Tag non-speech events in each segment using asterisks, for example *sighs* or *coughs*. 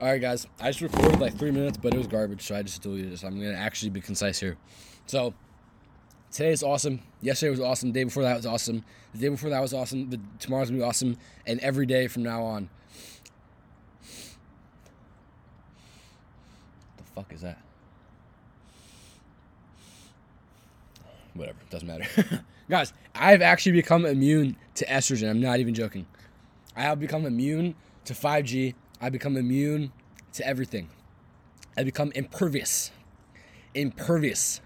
All right, guys. I just recorded like three minutes, but it was garbage, so I just deleted it. So I'm gonna actually be concise here. So today is awesome. Yesterday was awesome. The day before that was awesome. The day before that was awesome. The, tomorrow's gonna be awesome, and every day from now on. The fuck is that? Whatever, doesn't matter. *laughs* Guys, I've actually become immune to estrogen. I'm not even joking. I have become immune to 5G. I've become immune to everything. I become impervious. Impervious.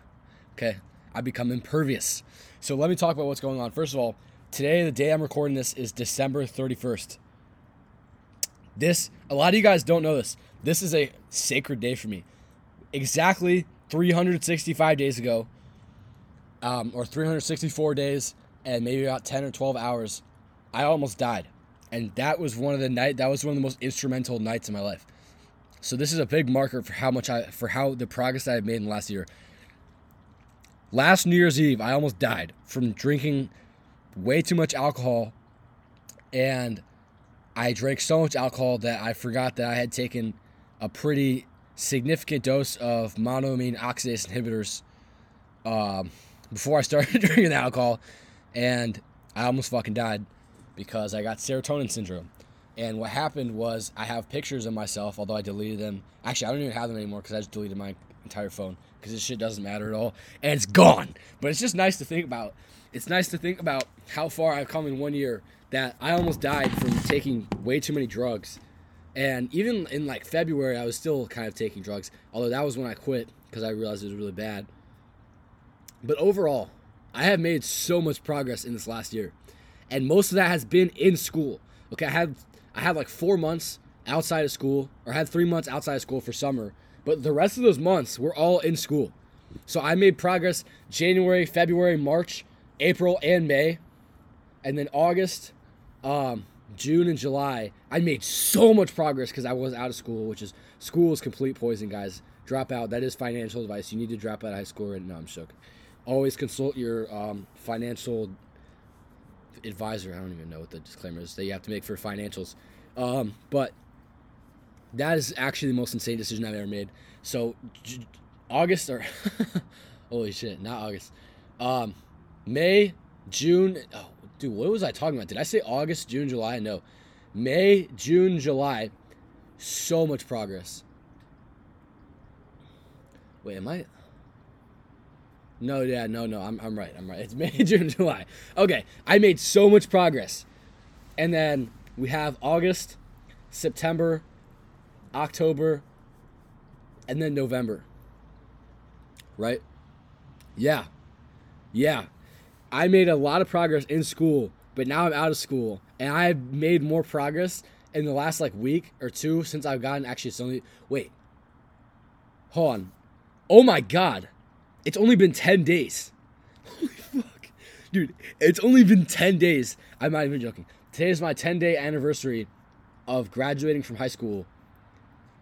Okay? I become impervious. So let me talk about what's going on. First of all, today, the day I'm recording this, is December 31st. This, a lot of you guys don't know this. This is a sacred day for me. Exactly 365 days ago, um, or 364 days, and maybe about 10 or 12 hours, I almost died and that was one of the night that was one of the most instrumental nights in my life. So this is a big marker for how much I for how the progress that I've made in the last year. Last New Year's Eve, I almost died from drinking way too much alcohol and I drank so much alcohol that I forgot that I had taken a pretty significant dose of monoamine oxidase inhibitors um, before I started *laughs* drinking alcohol, and I almost fucking died because I got serotonin syndrome. And what happened was I have pictures of myself, although I deleted them. Actually, I don't even have them anymore because I just deleted my entire phone because this shit doesn't matter at all. And it's gone. But it's just nice to think about. It's nice to think about how far I've come in one year that I almost died from taking way too many drugs. And even in like February, I was still kind of taking drugs, although that was when I quit because I realized it was really bad. But overall, I have made so much progress in this last year and most of that has been in school. Okay, I had I had like four months outside of school, or had three months outside of school for summer, but the rest of those months were all in school. So I made progress January, February, March, April, and May, and then August, um, June, and July. I made so much progress because I was out of school, which is school is complete poison, guys. Drop out. That is financial advice. You need to drop out of high school. Right? No, I'm shook. Always consult your um, financial advisor. I don't even know what the disclaimer is that you have to make for financials. Um, but that is actually the most insane decision I've ever made. So J- August or *laughs* holy shit, not August. Um, May, June. Oh, dude, what was I talking about? Did I say August, June, July? No, May, June, July. So much progress. Wait, am I? No, yeah, no, no, I'm, I'm right. I'm right. It's May, June, July. Okay, I made so much progress. And then we have August, September, October, and then November. Right? Yeah. Yeah. I made a lot of progress in school, but now I'm out of school. And I've made more progress in the last like week or two since I've gotten actually it's wait. Hold on. Oh my god. It's only been 10 days. Holy fuck. Dude, it's only been 10 days. I'm not even joking. Today is my 10 day anniversary of graduating from high school.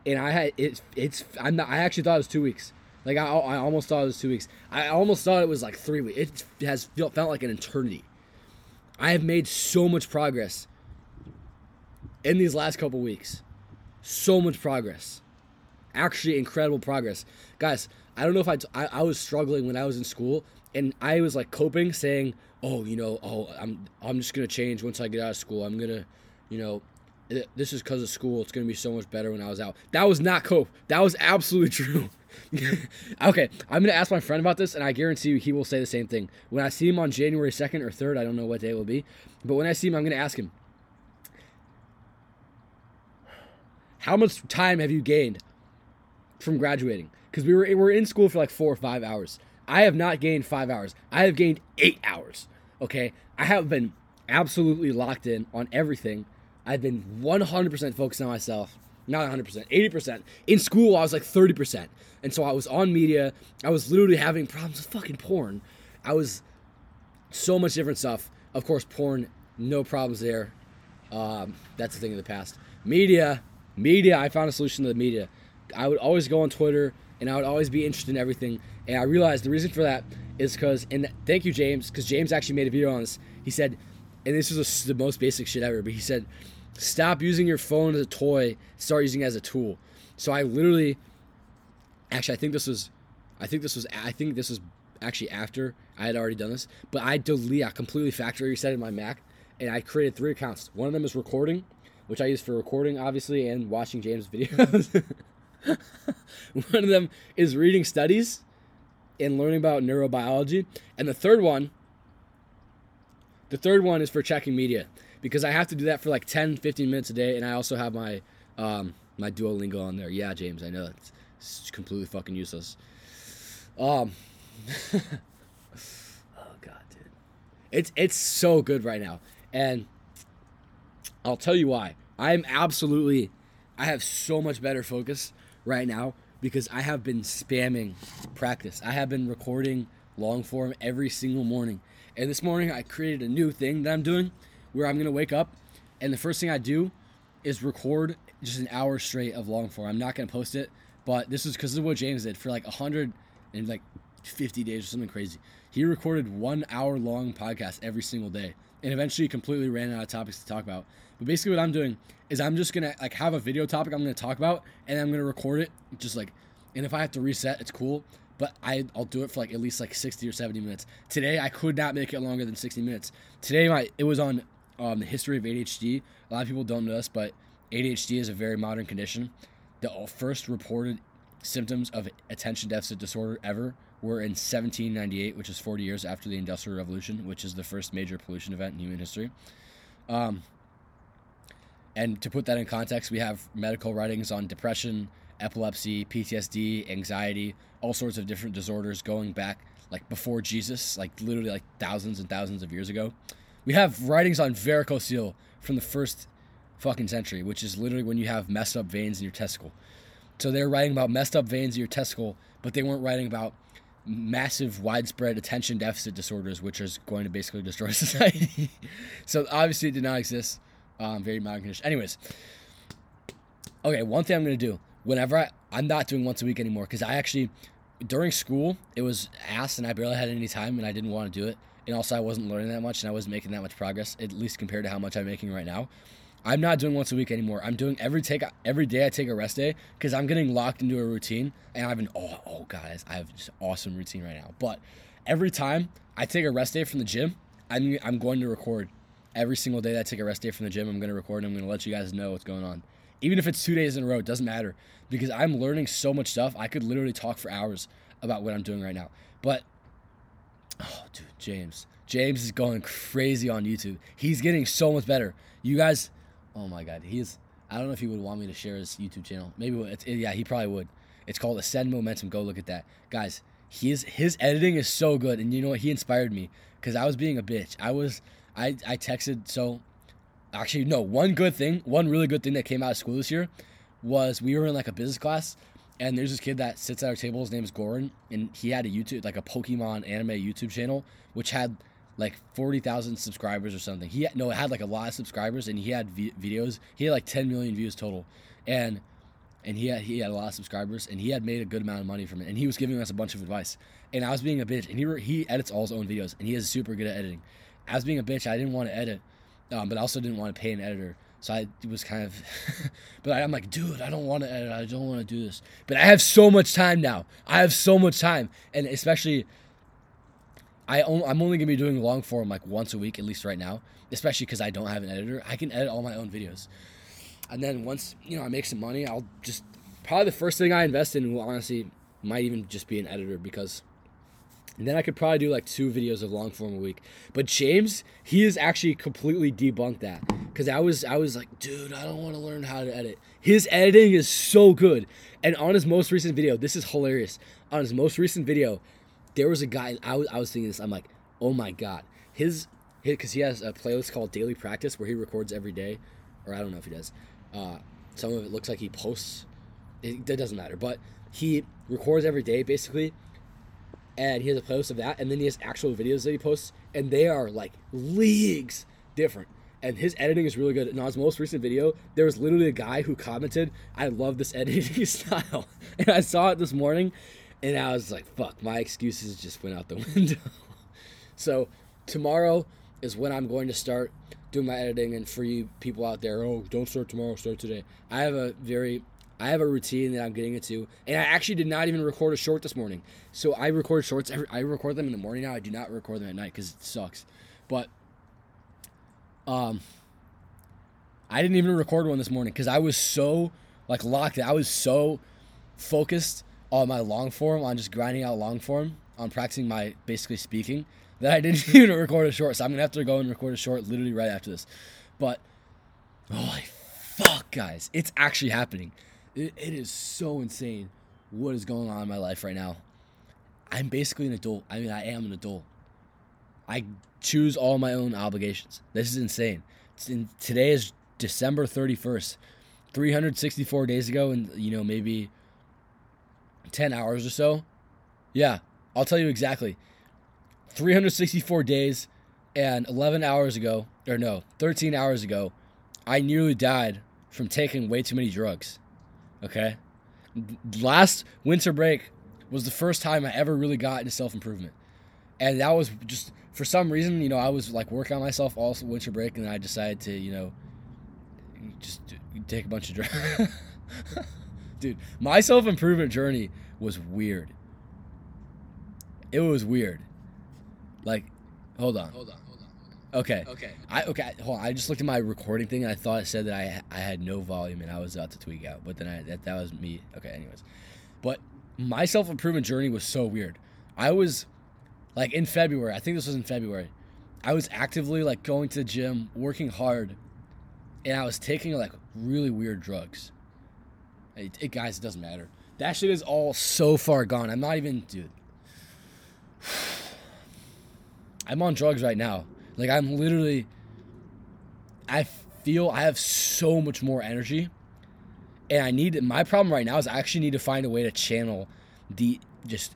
And I had it's it's I'm not I actually thought it was 2 weeks. Like I, I almost thought it was 2 weeks. I almost thought it was like 3 weeks. It has felt, felt like an eternity. I have made so much progress in these last couple weeks. So much progress. Actually incredible progress. Guys, I don't know if I, t- I, I was struggling when I was in school and I was like coping saying, oh, you know, oh, I'm, I'm just to change once I get out of school. I'm to, you know, this is because of school. It's to be so much better when I was out. That was not cope. That was absolutely *laughs* true. *laughs* okay, I'm to ask my friend about this, and I guarantee you he will say the same thing. When I see him on January 2nd or 3rd, I don't know what day it will be, but when I see him, I'm to ask him, How much time have you gained from graduating? Because we were we were in school for like four or five hours. I have not gained five hours. I have gained eight hours. Okay, I have been absolutely locked in on everything. I've been 100% focused on myself. Not 100%, 80%. In school, I was like 30%. And so I was on media. I was literally having problems with fucking porn. I was so much different stuff. Of course, porn, no problems there. Um, that's a thing of the past. Media, media, I found a solution to the media. I would always go on Twitter and I would always be interested in everything. And I realized the reason for that is because, and thank you, James, because James actually made a video on this. He said, and this was the most basic shit ever, but he said, Stop using your phone as a toy. Start using it as a tool. So I literally, actually, I think this was, I think this was, I think this was actually after I had already done this. But I delete, I completely factory reset in my Mac, and I created three accounts. One of them is recording, which I use for recording, obviously, and watching James' videos. *laughs* *laughs* one of them is reading studies and learning about neurobiology, and the third one, the third one is for checking media because I have to do that for like 10, 15 minutes a day, and I also have my um, my Duolingo on there. Yeah, James, I know it's, it's completely fucking useless. Um, *laughs* oh god, dude, it's it's so good right now, and I'll tell you why. I'm absolutely, I have so much better focus right now because I have been spamming practice. I have been recording long form every single morning. And this morning I created a new thing that I'm doing where I'm gonna wake up and the first thing I do is record just an hour straight of long form. I'm not gonna post it, but this is because of what James did for like 100 and like 50 days or something crazy. He recorded one hour long podcast every single day and eventually completely ran out of topics to talk about. But basically, what I'm doing is I'm just gonna like have a video topic I'm gonna talk about, and I'm gonna record it just like, and if I have to reset, it's cool. But I I'll do it for like at least like 60 or 70 minutes. Today I could not make it longer than 60 minutes. Today my it was on um, the history of ADHD. A lot of people don't know this, but ADHD is a very modern condition. The first reported symptoms of attention deficit disorder ever were in 1798, which is 40 years after the Industrial Revolution, which is the first major pollution event in human history. Um, and to put that in context, we have medical writings on depression, epilepsy, PTSD, anxiety, all sorts of different disorders going back like before Jesus, like literally like thousands and thousands of years ago. We have writings on varicocele from the first fucking century, which is literally when you have messed up veins in your testicle. So they're writing about messed up veins in your testicle, but they weren't writing about massive widespread attention deficit disorders, which is going to basically destroy *laughs* society. so obviously it did not exist. Um, very modern condition. Anyways, okay, one thing I'm gonna do whenever I, I'm not doing once a week anymore because I actually during school it was ass and I barely had any time and I didn't want to do it. And also I wasn't learning that much and I wasn't making that much progress, at least compared to how much I'm making right now. I'm not doing once a week anymore. I'm doing every take every day. I take a rest day because I'm getting locked into a routine, and I have an oh oh guys, I have just awesome routine right now. But every time I take a rest day from the gym, I'm I'm going to record. Every single day that I take a rest day from the gym, I'm going to record. and I'm going to let you guys know what's going on. Even if it's two days in a row, it doesn't matter because I'm learning so much stuff. I could literally talk for hours about what I'm doing right now. But oh, dude, James, James is going crazy on YouTube. He's getting so much better. You guys Oh my god, he's. I don't know if he would want me to share his YouTube channel. Maybe it's, yeah, he probably would. It's called Ascend Momentum. Go look at that, guys. His his editing is so good, and you know what? He inspired me because I was being a bitch. I was I I texted so. Actually, no. One good thing, one really good thing that came out of school this year, was we were in like a business class, and there's this kid that sits at our table. His name is Goran, and he had a YouTube like a Pokemon anime YouTube channel, which had like 40,000 subscribers or something. He no, it had like a lot of subscribers and he had v- videos. He had like 10 million views total. And and he had he had a lot of subscribers and he had made a good amount of money from it and he was giving us a bunch of advice. And I was being a bitch and he re- he edits all his own videos and he is super good at editing. I was being a bitch. I didn't want to edit. Um, but I also didn't want to pay an editor. So I was kind of, *laughs* but I, am like, dude, I don't want to edit. I don't want to do this. But I have so much time now. I have so much time, and especially I only, I'm only gonna be doing long form like once a week at least right now, especially because I don't have an editor. I can edit all my own videos, and then once you know I make some money, I'll just probably the first thing I invest in will honestly might even just be an editor because then I could probably do like two videos of long form a week. But James, he has actually completely debunked that because I was I was like, dude, I don't want to learn how to edit. His editing is so good, and on his most recent video, this is hilarious. On his most recent video, there was a guy I was, I was thinking this i'm like oh my god. His because he has a playlist called daily practice where he records every day or i don't know if he does. Uh, some of it looks like he posts it, doesn't matter but he records every day basically and he has a playlist of that and then he has actual videos that he posts and they are like leagues different. And his editing is really good. In his most recent video, there was literally a guy who commented, "I love this *laughs* editing style," and I saw it this morning, and I was like, fuck, my excuses just went out the *laughs* window. so tomorrow is when I'm going to start doing my editing and for you people out there, oh, don't start tomorrow, start today. I have a very I have a routine that I'm getting into, and I actually did not even record a short this morning. So I record shorts. Every, I record them in the morning now. I do not record them at night because it sucks. But um, I didn't even record one this morning because I was so like locked. I was so focused on my long form, on just grinding out long form, on practicing my basically speaking that I didn't *laughs* even record a short. So I'm gonna have to go and record a short literally right after this. But holy fuck, guys, it's actually happening. It, it is so insane what is going on in my life right now. I'm basically an adult. I mean, I am an adult. I choose all my own obligations. This is insane. In, today is December 31st. 364 days ago, and you know, maybe 10 hours or so. Yeah, I'll tell you exactly. 364 days and 11 hours ago, or no, 13 hours ago, I nearly died from taking way too many drugs. Okay? Last winter break was the first time I ever really got into self improvement. And that was just for some reason, you know, I was like working on myself all winter break, and I decided to, you know, just take a bunch of drugs. *laughs* Dude, my self improvement journey was weird. It was weird. Like, hold on. Hold on, hold on. Okay. Okay. I okay. Hold on. I just looked at my recording thing and I thought it said that I I had no volume and I was about to tweak out, but then I that that was me. Okay. Anyways, but my self improvement journey was so weird. I was like in February. I think this was in February. I was actively like going to the gym, working hard, and I was taking like really weird drugs. It, it guys, it doesn't matter. That shit is all so far gone. I'm not even, dude. *sighs* I'm on drugs right now. Like I'm literally I feel I have so much more energy. And I need my problem right now is I actually need to find a way to channel the just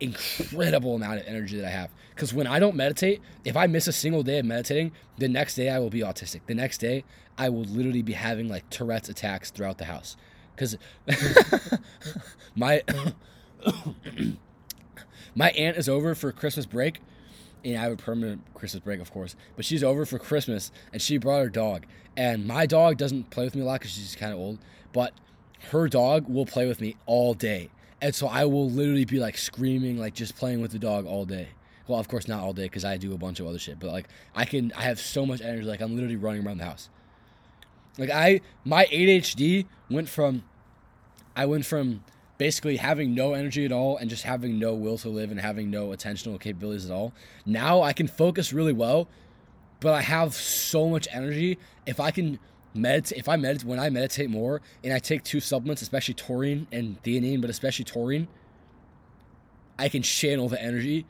incredible amount of energy that I have. Because when I don't meditate, if I miss a single day of meditating, the next day I will be autistic. The next day I will literally be having like Tourette's attacks throughout the house. Because *laughs* my *coughs* my aunt is over for Christmas break and I have a permanent Christmas break, of course. But she's over for Christmas, and she brought her dog. And my dog doesn't play with me a lot because she's kind of old. But her dog will play with me all day, and so I will literally be like screaming, like just playing with the dog all day. Well, of course not all day because I do a bunch of other shit. But like I can, I have so much energy. Like I'm literally running around the house. Like I, my ADHD went from, I went from basically having no energy at all and just having no will to live and having no attentional capabilities at all. Now I can focus really well, but I have so much energy. If I can meditate, if I meditate, when I meditate more and I take two supplements, especially taurine and theanine, but especially taurine, I can channel the energy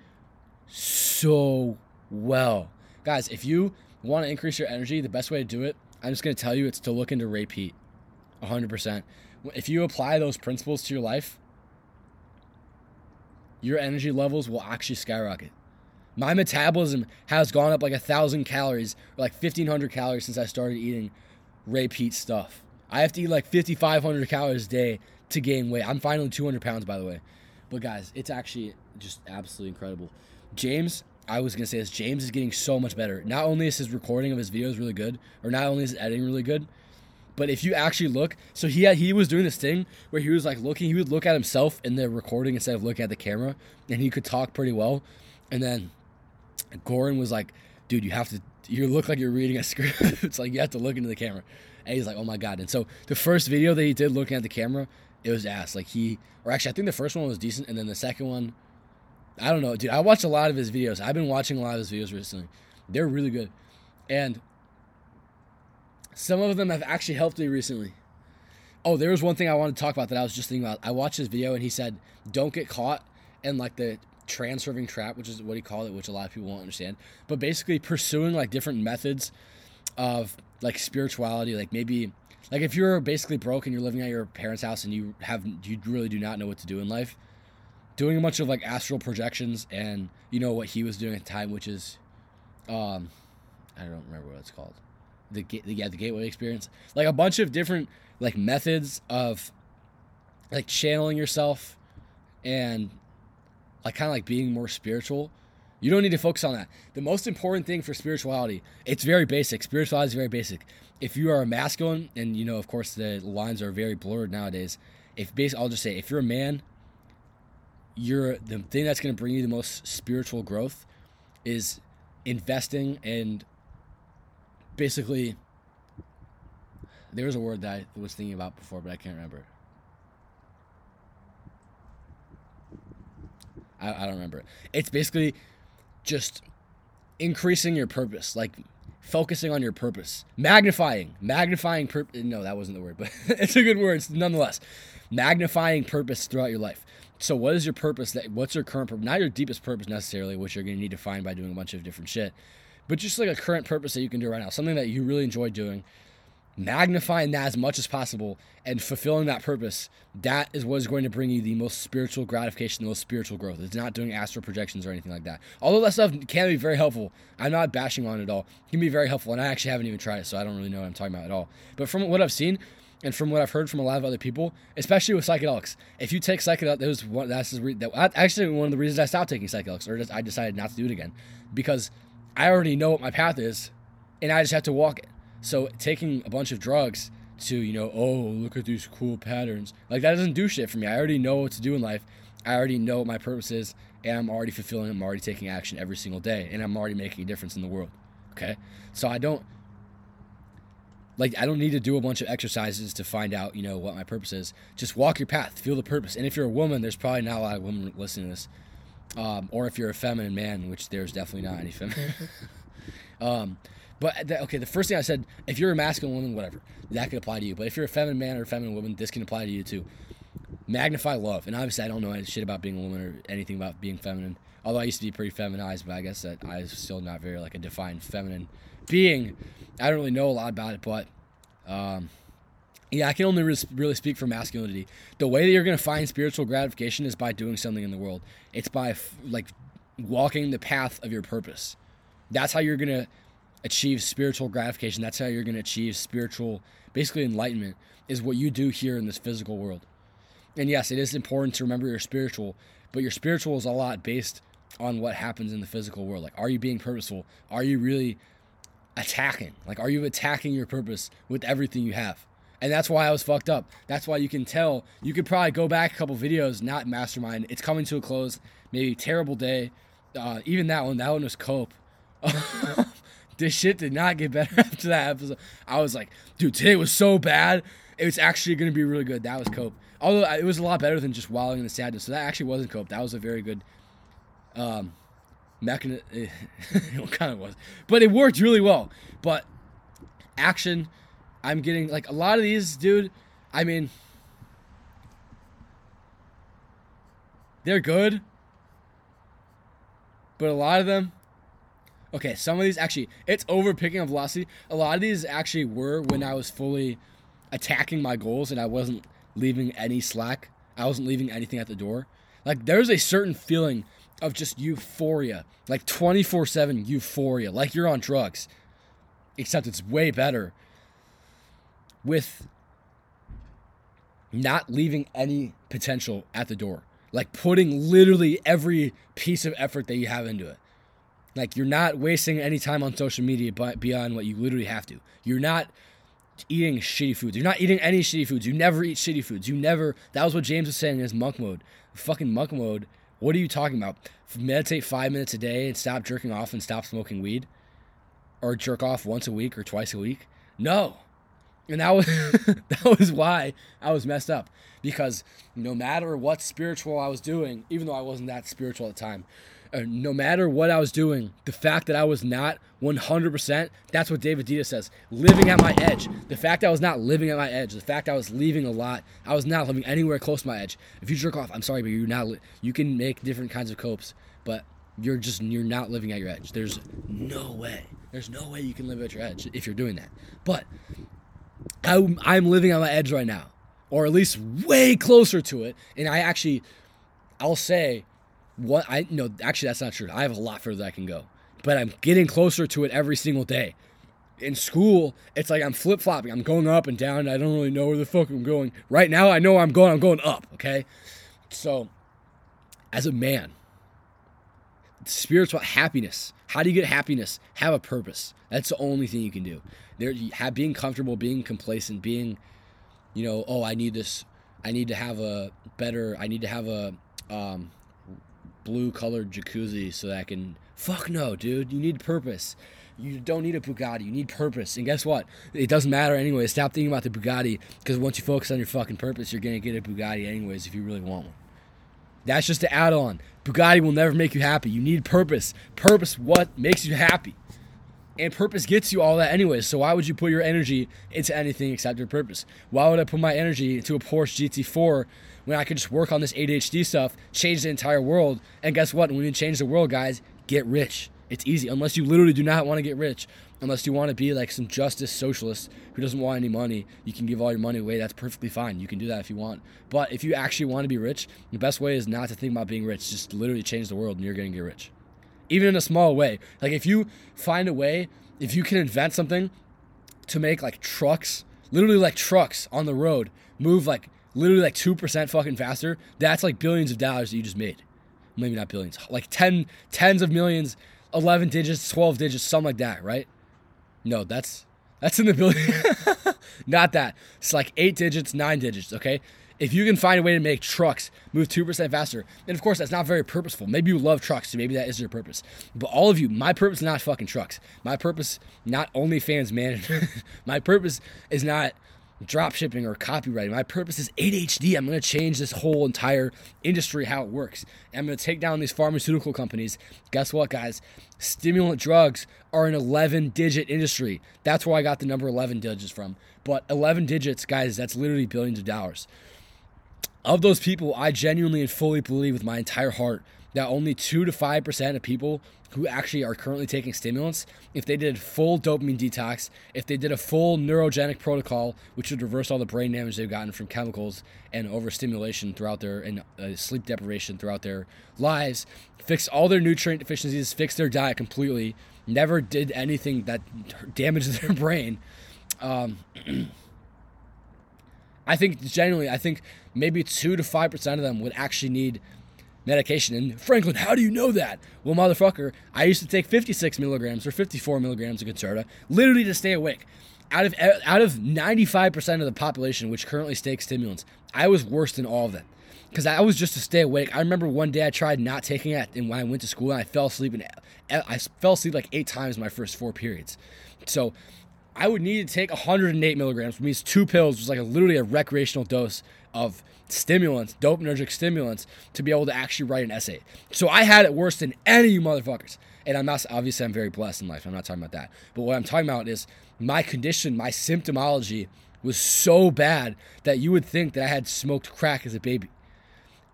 so well. Guys, if you want to increase your energy, the best way to do it, I'm just going to tell you, it's to look into Ray Peat. 100% if you apply those principles to your life, your energy levels will actually skyrocket. My metabolism has gone up like a thousand calories, or like fifteen hundred calories since I started eating Ray Peat stuff. I have to eat like fifty five hundred calories a day to gain weight. I'm finally two hundred pounds, by the way. But guys, it's actually just absolutely incredible. James, I was gonna say this. James is getting so much better. Not only is his recording of his videos really good, or not only is his editing really good, but if you actually look, so he had, he was doing this thing where he was like looking, he would look at himself in the recording instead of looking at the camera, and he could talk pretty well. And then Goran was like, "Dude, you have to, you look like you're reading a *laughs* script. it's like you have to look into the camera." And he's like, "Oh my god!" And so the first video that he did looking at the camera, it was ass. Like he, or actually, I think the first one was decent, and then the second one, I don't know, dude. I watched a lot of his videos. I've been watching a lot of his videos recently. They're really good, and some of them have actually helped me recently. Oh, there was one thing I wanted to talk about that I was just thinking about. I watched his video and he said, "Don't get caught in like the transurfing trap," which is what he called it, which a lot of people won't understand. But basically, pursuing like different methods of like spirituality, like maybe like if you're basically broke and you're living at your parents' house and you have you really do not know what to do in life, doing a bunch of like astral projections and you know what he was doing at the time, which is, um, I don't remember what it's called the, the yeah the gateway experience like a bunch of different like methods of like channeling yourself and like kind of like being more spiritual You don't need to focus on that. The most important thing for spirituality, it's very basic. Spirituality is very basic. If you are a masculine, and you know, of course, the lines are very blurred nowadays. If basically, I'll just say, if you're a man, you're the thing that's going to bring you the most spiritual growth is investing and basically there was a word that I was thinking about before, but I can't remember. I, I don't remember. It. It's basically just increasing your purpose, like focusing on your purpose, magnifying, magnifying purpose. No, that wasn't the word, but *laughs* it's a good word nonetheless. Magnifying purpose throughout your life. So, what is your purpose? That what's your current purpose? Not your deepest purpose necessarily, which you're going to need to find by doing a bunch of different shit, but just like a current purpose that you can do right now, something that you really enjoy doing, magnifying that as much as possible and fulfilling that purpose, that is what is going to bring you the most spiritual gratification, the most spiritual growth. It's not doing astral projections or anything like that. Although that stuff can be very helpful. I'm not bashing on it at all. It can be very helpful, and I actually haven't even tried it, so I don't really know what I'm talking about at all. But from what I've seen, and from what I've heard from a lot of other people, especially with psychedelics, if you take psychedelics, that was one, that's re- that, actually one of the reasons I stopped taking psychedelics, or just I decided not to do it again, because I already know what my path is, and I just have to walk it. So taking a bunch of drugs to, you know, oh, look at these cool patterns, like that doesn't do shit for me. I already know what to do in life. I already know what my purpose is, and I'm already fulfilling. I'm already taking action every single day, and I'm already making a difference in the world. Okay, so I don't like I don't need to do a bunch of exercises to find out, you know, what my purpose is. Just walk your path, feel the purpose. And if you're a woman, there's probably not a lot of women listening to this. Um, or if you're a feminine man, which there's definitely not any feminine. *laughs* um, but the, okay, the first thing I said, if you're a masculine woman, whatever, that could apply to you. But if you're a feminine man or a feminine woman, this can apply to you too. Magnify love, and obviously I don't know any shit about being a woman or anything about being feminine. Although I used to be pretty feminized, but I guess that I was still not very like a defined feminine being. I don't really know a lot about it, but um, yeah, I can only re- really speak for masculinity. The way that you're going to find spiritual gratification is by doing something in the world. It's by like walking the path of your purpose. That's how you're going to achieve spiritual gratification. That's how you're going to achieve spiritual, basically enlightenment, is what you do here in this physical world. And yes, it is important to remember your spiritual, but your spiritual is a lot based on what happens in the physical world. Like, are you being purposeful? Are you really attacking? Like, are you attacking your purpose with everything you have? And that's why I was fucked up. That's why you can tell. You could probably go back a couple videos, not Mastermind. It's coming to a close. Maybe Terrible Day. Uh, even that one, that one was Cope. *laughs* this shit did not get better *laughs* after that episode. I was like, dude, today was so bad. It was actually going to be really good. That was Cope. Although it was a lot better than just wallowing in the sadness. So that actually wasn't Cope. That was a very good um, mechanism. *laughs* it kind of was. But it worked really well. But action, I'm getting like a lot of these, dude. I mean, they're good. But a lot of them, Okay, some of these actually, it's over picking up velocity. A lot of these actually were when I was fully attacking my goals and I wasn't leaving any slack. I wasn't leaving anything at the door. Like there's a certain feeling of just euphoria, like 24 7 euphoria, like you're on drugs, except it's way better with not leaving any potential at the door, like putting literally every piece of effort that you have into it. Like you're not wasting any time on social media beyond what you literally have to. You're not eating shitty foods. You're not eating any shitty foods. You never eat shitty foods. You never. That was what James was saying in his monk mode. Fucking monk mode. What are you talking about? Meditate five minutes a day and stop jerking off and stop smoking weed, or jerk off once a week or twice a week. No, and that was *laughs* that was why I was messed up because no matter what spiritual I was doing, even though I wasn't that spiritual at the time, Uh, no matter what I was doing, the fact that I was not 100%, that's what David Deida says, living at my edge. The fact I was not living at my edge, the fact I was leaving a lot, I was not living anywhere close to my edge. If you jerk off, I'm sorry, but you're not, you can make different kinds of copes, but you're just, you're not living at your edge. There's no way. There's no way you can live at your edge if you're doing that. But I, I'm living on my edge right now, or at least way closer to it. And I actually, I'll say, what I no actually that's not true. I have a lot further I can go, but I'm getting closer to it every single day. In school, it's like I'm flip flopping. I'm going up and down. I don't really know where the fuck I'm going. Right now, I know I'm going. I'm going up. Okay, so as a man, spiritual happiness. How do you get happiness? Have a purpose. That's the only thing you can do. There, have being comfortable, being complacent, being, you know, oh, I need this. I need to have a better. I need to have a um, blue colored jacuzzi so that I can. Fuck no, dude. You need purpose. You don't need a Bugatti. You need purpose. And guess what? It doesn't matter anyway. Stop thinking about the Bugatti because once you focus on your fucking purpose, you're gonna get a Bugatti anyways if you really want one. That's just the add on. Bugatti will never make you happy. You need purpose. Purpose, what makes you happy? And purpose gets you all that anyways. So why would you put your energy into anything except your purpose? Why would I put my energy into a Porsche GT4 when I could just work on this ADHD stuff, change the entire world? And guess what? When you change the world, guys, get rich. It's easy. Unless you literally do not want to get rich, unless you want to be like some justice socialist who doesn't want any money, you can give all your money away. That's perfectly fine. You can do that if you want. But if you actually want to be rich, the best way is not to think about being rich. Just literally change the world and you're going to get rich. Even in a small way. Like if you find a way, if you can invent something to make like trucks, literally like trucks on the road, move like literally like 2% fucking faster, that's like billions of dollars that you just made. Maybe not billions, like 10 tens of millions, 11 digits, 12 digits, something like that, right? No, that's that's in the building. *laughs* Not that. It's like eight digits, nine digits. Okay. If you can find a way to make trucks move two percent faster, and of course that's not very purposeful. Maybe you love trucks, so maybe that is your purpose. But all of you, my purpose is not fucking trucks. My purpose, not OnlyFans management. *laughs* my purpose is not drop shipping or copywriting. My purpose is ADHD. I'm going to change this whole entire industry, how it works. And I'm going to take down these pharmaceutical companies. Guess what, guys? Stimulant drugs are an 11 digit industry. That's where I got the number 11 digits from. But 11 digits, guys, that's literally billions of dollars. Of those people, I genuinely and fully believe with my entire heart that only 2 to 5% of people who actually are currently taking stimulants, if they did full dopamine detox, if they did a full neurogenic protocol, which would reverse all the brain damage they've gotten from chemicals and overstimulation throughout their and uh, sleep deprivation throughout their lives, fix all their nutrient deficiencies, fix their diet completely, never did anything that damages *laughs* their brain. Um, *clears throat* I think genuinely, I think maybe two to five percent of them would actually need medication. And Franklin, how do you know that? Well, motherfucker, I used to take 56 milligrams or 54 milligrams of Concerta literally to stay awake. Out of out of 95% of the population which currently takes stimulants, I was worse than all of them. Because I was just to stay awake. I remember one day I tried not taking it, and when I went to school, I fell asleep, and I fell asleep like eight times my first four periods. So I would need to take 108 milligrams, which means two pills, which is like a, literally a recreational dose of stimulants, dopaminergic stimulants, to be able to actually write an essay. So I had it worse than any of you motherfuckers. And I'm not, obviously, I'm very blessed in life. I'm not talking about that. But what I'm talking about is my condition, my symptomology was so bad that you would think that I had smoked crack as a baby.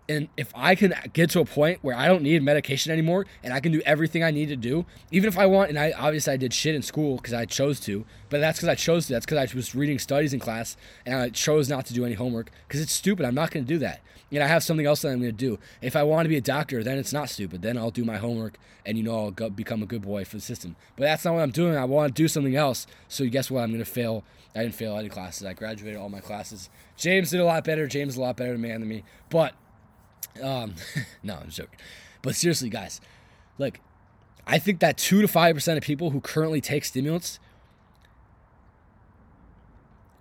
And if I can get to a point where I don't need medication anymore and I can do everything I need to do, even if I want, and I obviously I did shit in school because I chose to, but that's because I chose to. That's because I was reading studies in class and I chose not to do any homework because it's stupid. I'm not going to do that. And I have something else that I'm going to do. If I want to be a doctor, then it's not stupid. Then I'll do my homework and, you know, I'll go, become a good boy for the system. But that's not what I'm doing. I want to do something else. So guess what? I'm going to fail. I didn't fail any classes. I graduated all my classes. James did a lot better. James is a lot better man than me. But um, *laughs* no, I'm joking. But seriously, guys, like, I think that two to five percent of people who currently take stimulants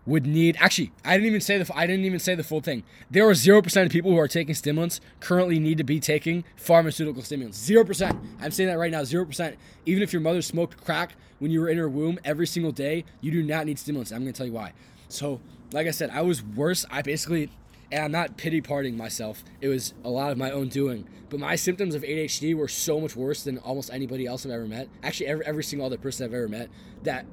would need. Actually, I didn't even say the. I didn't even say the full thing. There are zero percent of people who are taking stimulants currently need to be taking pharmaceutical stimulants. Zero percent. I'm saying that right now. Zero percent. Even if your mother smoked crack when you were in her womb every single day, you do not need stimulants. I'm going to tell you why. So, like I said, I was worse. I basically and I'm not pity parting myself. It was a lot of my own doing. But my symptoms of ADHD were so much worse than almost anybody else I've ever met. Actually, every, every single other person I've ever met. That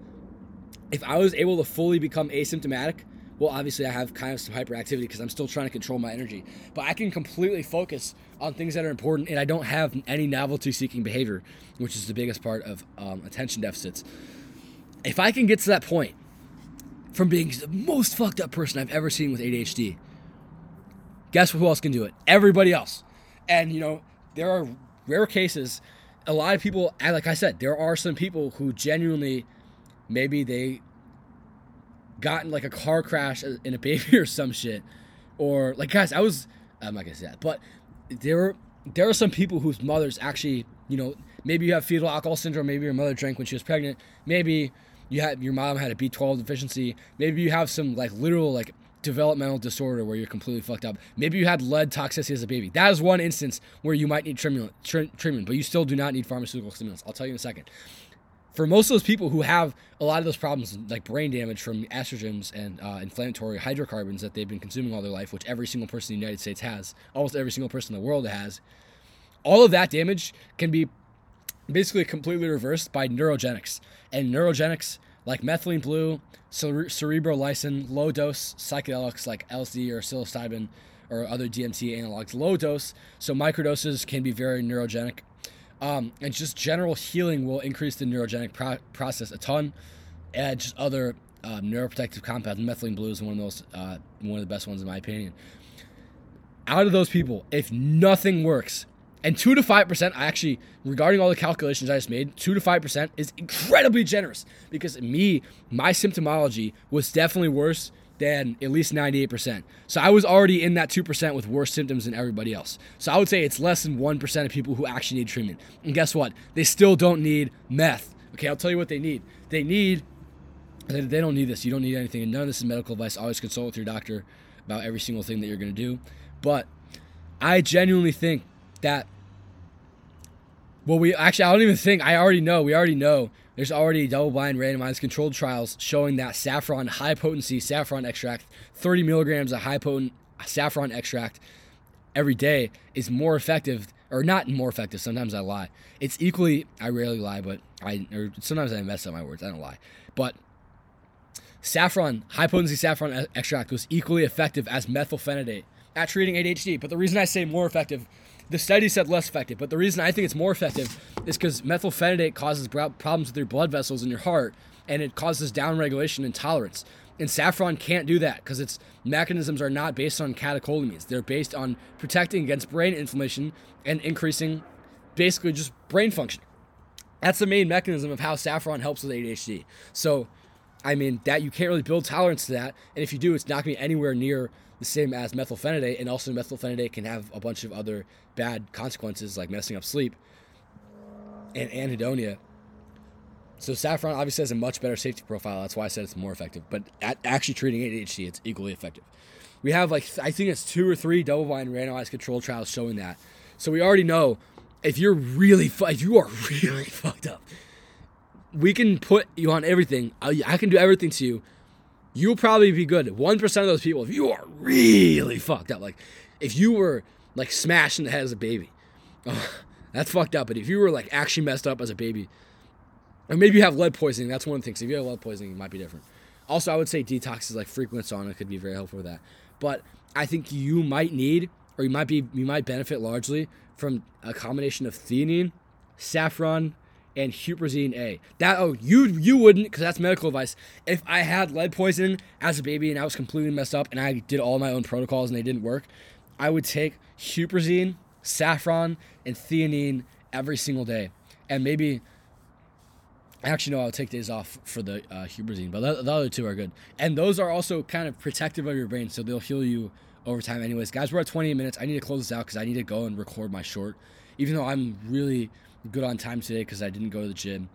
if I was able to fully become asymptomatic, well, obviously I have kind of some hyperactivity because I'm still trying to control my energy. But I can completely focus on things that are important, and I don't have any novelty-seeking behavior, which is the biggest part of um, attention deficits. If I can get to that point, from being the most fucked up person I've ever seen with ADHD Guess who else can do it? Everybody else. And, you know, there are rare cases. A lot of people, like I said, there are some people who genuinely, maybe they got in like a car crash in a baby *laughs* or some shit. Or, like, guys, I was, like I'm not to say that, but there were, there are some people whose mothers actually, you know, maybe you have fetal alcohol syndrome, maybe your mother drank when she was pregnant, maybe you had your mom had a B12 deficiency, maybe you have some like literal like developmental disorder where you're completely fucked up. Maybe you had lead toxicity as a baby. That is one instance where you might need treatment, treatment, but you still do not need pharmaceutical stimulants. I'll tell you in a second. For most of those people who have a lot of those problems, like brain damage from estrogens and uh, inflammatory hydrocarbons that they've been consuming all their life, which every single person in the United States has, almost every single person in the world has, all of that damage can be basically completely reversed by neurogenics. And neurogenics like methylene blue, cere- cerebrolysin, low dose psychedelics like LSD or psilocybin or other DMT analogs, low dose. So microdoses can be very neurogenic. Um, and just general healing will increase the neurogenic pro- process a ton. And just other uh, neuroprotective compounds. Methylene blue is one of those, uh, one of the best ones in my opinion. Out of those people, if nothing works, and 2 to 5%, I actually, regarding all the calculations I just made, 2 to 5% is incredibly generous because me, my symptomology was definitely worse than at least 98%. So I was already in that 2% with worse symptoms than everybody else. So I would say it's less than 1% of people who actually need treatment. And guess what? They still don't need meth. Okay, I'll tell you what they need. They need, they don't need this. You don't need anything. And none of this is medical advice. Always consult with your doctor about every single thing that you're going to do. But I genuinely think that well we actually I don't even think I already know we already know. There's already double blind randomized controlled trials showing that saffron high potency saffron extract 30 milligrams of high potent saffron extract every day is more effective or not more effective sometimes I lie. It's equally I rarely lie but I or sometimes I mess up my words I don't lie. But saffron high potency saffron extract was equally effective as methylphenidate at treating ADHD but the reason I say more effective the study said less effective, but the reason I think it's more effective is because methylphenidate causes problems with your blood vessels in your heart, and it causes downregulation and tolerance. And saffron can't do that because its mechanisms are not based on catecholamines. They're based on protecting against brain inflammation and increasing basically just brain function. That's the main mechanism of how saffron helps with ADHD. So, I mean, that you can't really build tolerance to that. And if you do, it's not going to be anywhere near the same as methylphenidate, and also methylphenidate can have a bunch of other bad consequences like messing up sleep and anhedonia. So saffron obviously has a much better safety profile. That's why I said it's more effective. But actually treating ADHD, it's equally effective. We have like I think it's two or three double-blind randomized control trials showing that. So we already know if you're really fu- if you are *laughs* really fucked up, we can put you on everything. I, I can do everything to you you'll probably be good. 1% of those people, if you are really fucked up, like if you were like smashed in the head as a baby, oh, *laughs* that's fucked up. But if you were like actually messed up as a baby, or maybe you have lead poisoning, that's one thing. So if you have lead poisoning, it might be different. Also, I would say detox is like frequent sauna could be very helpful with that. But I think you might need, or you might be, you might benefit largely from a combination of theanine, saffron, and huperzine A. That oh you you wouldn't because that's medical advice. If I had lead poisoning as a baby and I was completely messed up and I did all my own protocols and they didn't work, I would take huperzine, saffron, and theanine every single day, and maybe. Actually, no, I'll take days off for the uh, huperzine, but the, the other two are good. And those are also kind of protective of your brain, so they'll heal you over time. Anyways, guys, we're at 28 minutes. I need to close this out because I need to go and record my short. Even though I'm really good on time today because I didn't go to the gym.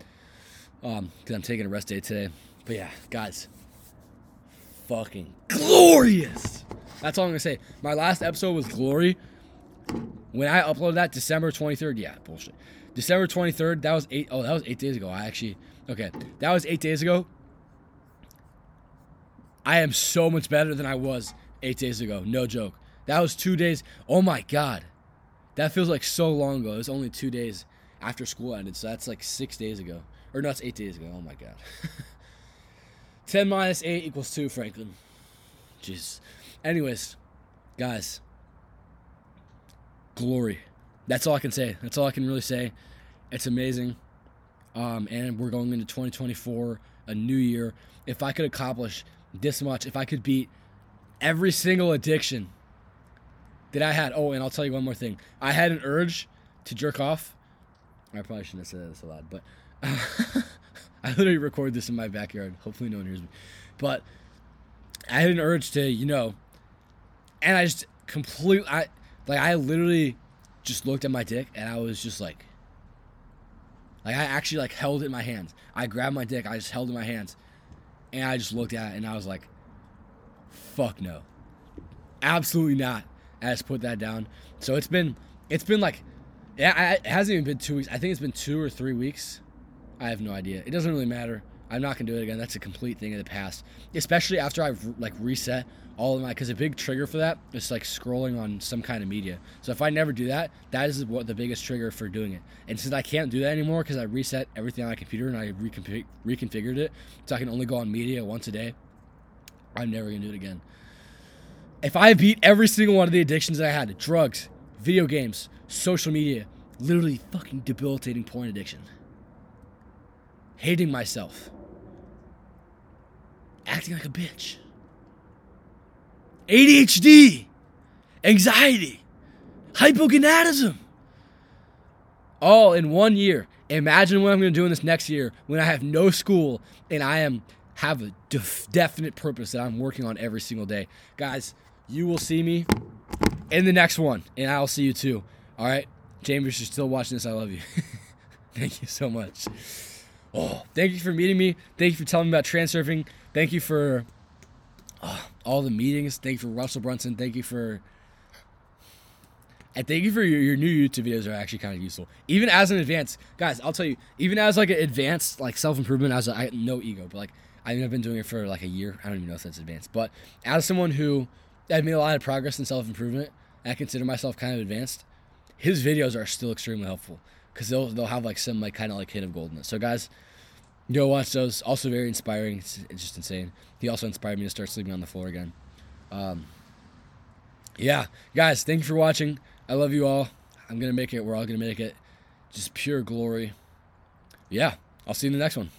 Um, because I'm taking a rest day today. But yeah, guys, fucking glorious. That's all I'm gonna say. My last episode was glory. When I uploaded that December 23rd, yeah, bullshit. December 23rd, that was eight. Oh, that was eight days ago. I actually, okay, that was eight days ago. I am so much better than I was eight days ago. No joke. That was two days. Oh my god, that feels like so long ago. It was only two days after school ended. So that's like six days ago. Or no, it's eight days ago. Oh my god. *laughs* 10 minus 8 equals 2, Franklin. Jeez. Anyways, guys, glory. That's all I can say. That's all I can really say. It's amazing. Um, and we're going into 2024, a new year. If I could accomplish this much, if I could beat every single addiction that I had. Oh, and I'll tell you one more thing. I had an urge to jerk off I probably shouldn't have said this a lot, but *laughs* I literally record this in my backyard. Hopefully, no one hears me. But I had an urge to, you know, and I just completely, I like, I literally just looked at my dick and I was just like, like I actually like held it in my hands. I grabbed my dick, I just held it in my hands, and I just looked at it and I was like, fuck no, absolutely not. I just put that down. So it's been, it's been like, yeah, it hasn't even been two weeks. I think it's been two or three weeks. I have no idea. It doesn't really matter. I'm not gonna do it again. That's a complete thing of the past. Especially after I've like reset all of my because a big trigger for that is like scrolling on some kind of media. So if I never do that, that is what the biggest trigger for doing it. And since I can't do that anymore because I reset everything on my computer and I reconfig- reconfigured it, so I can only go on media once a day, I'm never gonna do it again. If I beat every single one of the addictions that I had drugs, video games, social media, literally fucking debilitating porn addiction, hating myself, acting like a bitch, ADHD, anxiety, hypogonadism, all in one year. Imagine what I'm going to do in this next year when I have no school and I am have a def- definite purpose that I'm working on every single day. Guys, you will see me in the next one, and I'll see you too. All right, Chambers, you're still watching this, I love you. *laughs* Thank you so much. Oh, thank you for meeting me. Thank you for telling me about transurfing. Thank you for oh, all the meetings. Thank you for Russell Brunson. Thank you for. And thank you for your, your new YouTube videos are actually kind of useful. Even as an advanced, guys, I'll tell you, even as like an advanced like self improvement, as a, I no ego, but like I mean, I've been doing it for like a year. I don't even know if that's advanced, but as someone who I've made a lot of progress in self improvement, I consider myself kind of advanced. His videos are still extremely helpful because they'll they'll have like some like kind of like hit of gold in it. So guys, go watch those. Also very inspiring. It's, it's just insane. He also inspired me to start sleeping on the floor again. Um, yeah, guys, thank you for watching. I love you all. I'm gonna make it. We're all gonna make it. Just pure glory. Yeah, I'll see you in the next one.